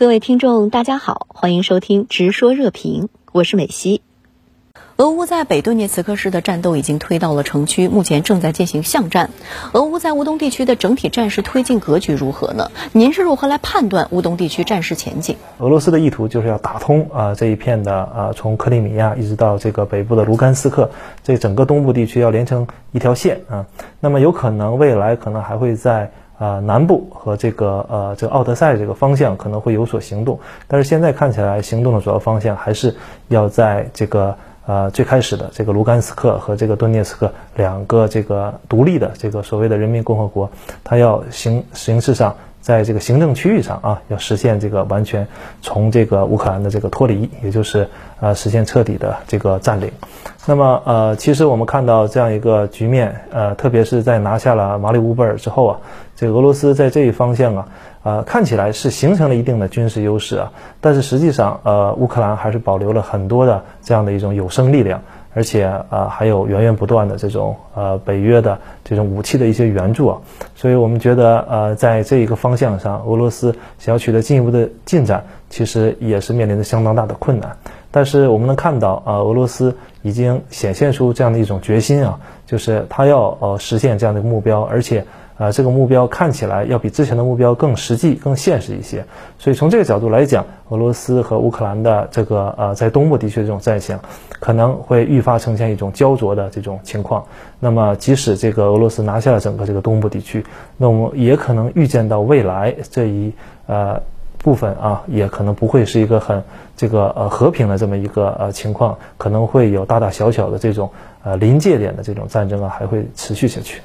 各位听众，大家好，欢迎收听《直说热评》，我是美西。俄乌在北顿涅茨克市的战斗已经推到了城区，目前正在进行巷战。俄乌在乌东地区的整体战事推进格局如何呢？您是如何来判断乌东地区战事前景？俄罗斯的意图就是要打通啊这一片的啊从克里米亚一直到这个北部的卢甘斯克，这整个东部地区要连成一条线啊。那么有可能未来可能还会在啊南部和这个呃这个奥德赛这个方向可能会有所行动，但是现在看起来行动的主要方向还是要在这个。呃，最开始的这个卢甘斯克和这个顿涅茨克两个这个独立的这个所谓的人民共和国，它要形形式上在这个行政区域上啊，要实现这个完全从这个乌克兰的这个脱离，也就是呃实现彻底的这个占领。那么呃，其实我们看到这样一个局面，呃，特别是在拿下了马里乌波尔之后啊，这个俄罗斯在这一方向啊。呃，看起来是形成了一定的军事优势啊，但是实际上，呃，乌克兰还是保留了很多的这样的一种有生力量，而且呃，还有源源不断的这种呃北约的这种武器的一些援助啊，所以我们觉得呃，在这一个方向上，俄罗斯想要取得进一步的进展，其实也是面临着相当大的困难。但是我们能看到啊，俄罗斯已经显现出这样的一种决心啊，就是他要呃实现这样的目标，而且。啊，这个目标看起来要比之前的目标更实际、更现实一些。所以从这个角度来讲，俄罗斯和乌克兰的这个呃，在东部地区的这种战线，可能会愈发呈现一种焦灼的这种情况。那么，即使这个俄罗斯拿下了整个这个东部地区，那我们也可能预见到未来这一呃部分啊，也可能不会是一个很这个呃和平的这么一个呃情况，可能会有大大小小的这种呃临界点的这种战争啊，还会持续下去。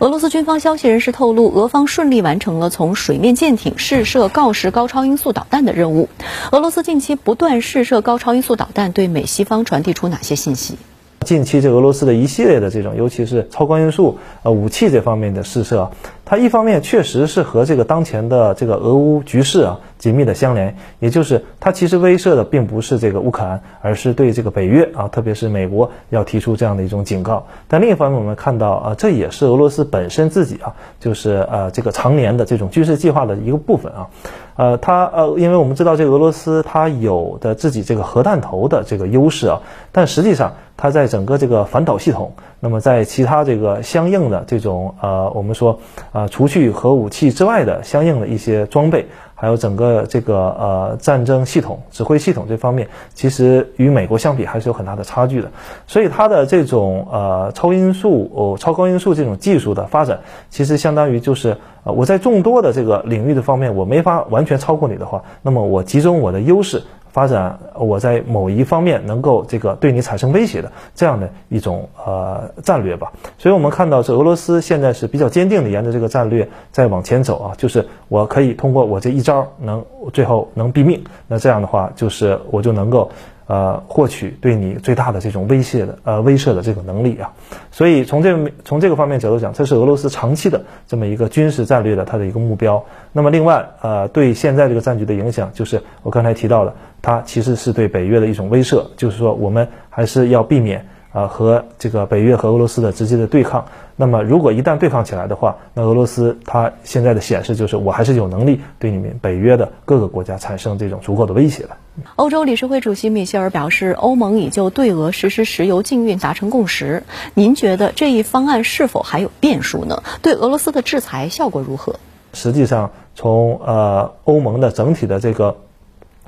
俄罗斯军方消息人士透露，俄方顺利完成了从水面舰艇试射锆石高超音速导弹的任务。俄罗斯近期不断试射高超音速导弹，对美西方传递出哪些信息？近期这俄罗斯的一系列的这种，尤其是超高音速呃武器这方面的试射，它一方面确实是和这个当前的这个俄乌局势啊。紧密的相连，也就是它其实威慑的并不是这个乌克兰，而是对这个北约啊，特别是美国要提出这样的一种警告。但另一方面，我们看到啊，这也是俄罗斯本身自己啊，就是呃这个常年的这种军事计划的一个部分啊。呃，它呃，因为我们知道这个俄罗斯它有的自己这个核弹头的这个优势啊，但实际上它在整个这个反导系统，那么在其他这个相应的这种呃，我们说啊，除去核武器之外的相应的一些装备。还有整个这个呃战争系统、指挥系统这方面，其实与美国相比还是有很大的差距的。所以它的这种呃超音速哦超高音速这种技术的发展，其实相当于就是呃我在众多的这个领域的方面，我没法完全超过你的话，那么我集中我的优势。发展我在某一方面能够这个对你产生威胁的这样的一种呃战略吧，所以我们看到是俄罗斯现在是比较坚定的沿着这个战略在往前走啊，就是我可以通过我这一招能最后能毙命，那这样的话就是我就能够。呃，获取对你最大的这种威胁的呃威慑的这种能力啊，所以从这个从这个方面角度讲，这是俄罗斯长期的这么一个军事战略的它的一个目标。那么另外呃，对现在这个战局的影响，就是我刚才提到的，它其实是对北约的一种威慑，就是说我们还是要避免。啊，和这个北约和俄罗斯的直接的对抗。那么，如果一旦对抗起来的话，那俄罗斯它现在的显示就是，我还是有能力对你们北约的各个国家产生这种足够的威胁的。欧洲理事会主席米歇尔表示，欧盟已就对俄实施石油禁运达成共识。您觉得这一方案是否还有变数呢？对俄罗斯的制裁效果如何？实际上，从呃欧盟的整体的这个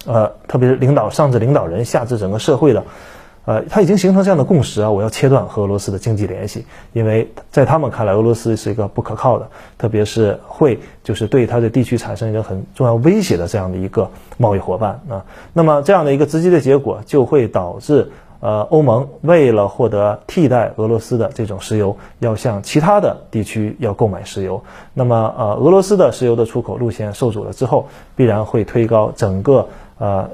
呃，特别是领导上至领导人，下至整个社会的。呃，他已经形成这样的共识啊，我要切断和俄罗斯的经济联系，因为在他们看来，俄罗斯是一个不可靠的，特别是会就是对他的地区产生一个很重要威胁的这样的一个贸易伙伴啊。那么这样的一个直接的结果，就会导致呃欧盟为了获得替代俄罗斯的这种石油，要向其他的地区要购买石油。那么呃俄罗斯的石油的出口路线受阻了之后，必然会推高整个呃。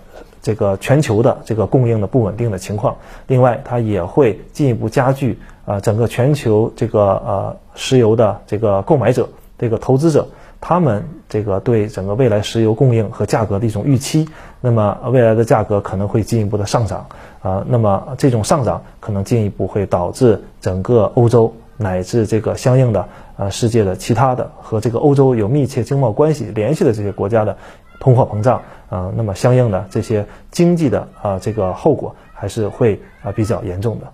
这个全球的这个供应的不稳定的情况，另外它也会进一步加剧啊整个全球这个呃石油的这个购买者这个投资者他们这个对整个未来石油供应和价格的一种预期，那么未来的价格可能会进一步的上涨。啊，那么这种上涨可能进一步会导致整个欧洲乃至这个相应的呃世界的其他的和这个欧洲有密切经贸关系联系的这些国家的通货膨胀啊，那么相应的这些经济的啊这个后果还是会啊比较严重的。